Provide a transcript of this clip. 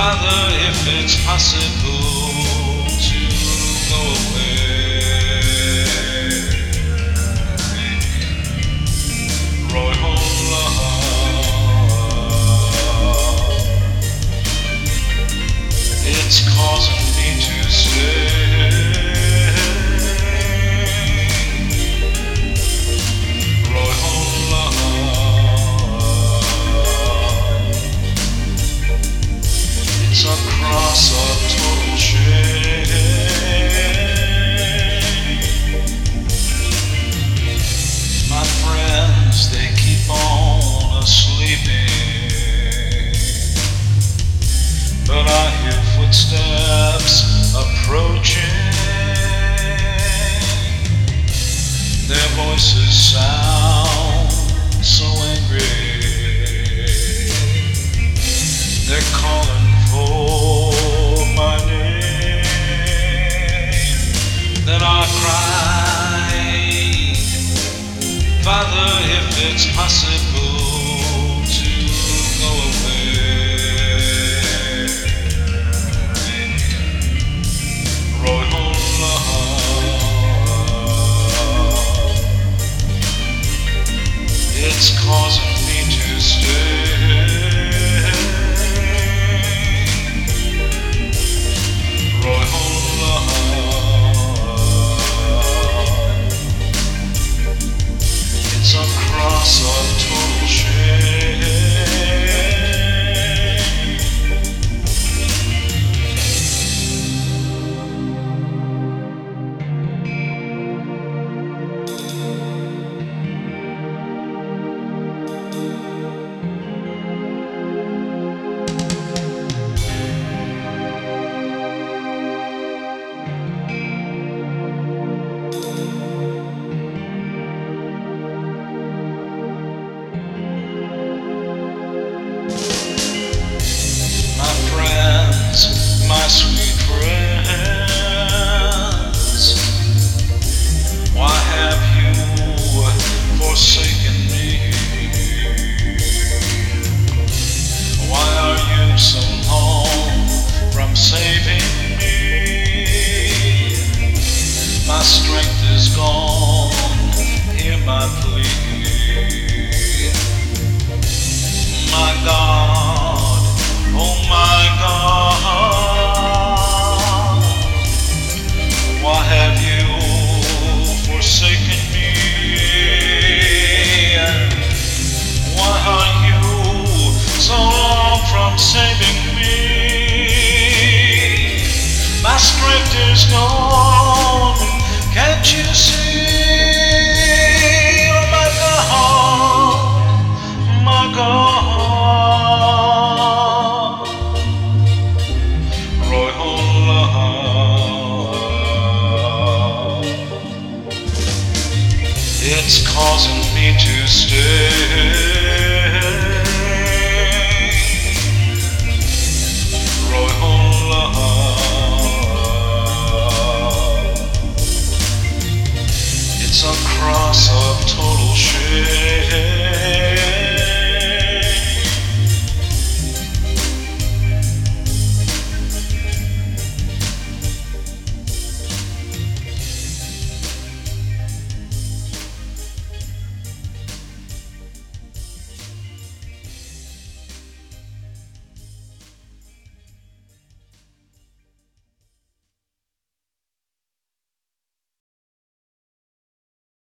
Father, if it's possible. if it's possible to go away. Roy It's causing me to stay. sweet. drifters gone. Can't you see? Oh my God, my God. Royal Love. It's causing me to stay.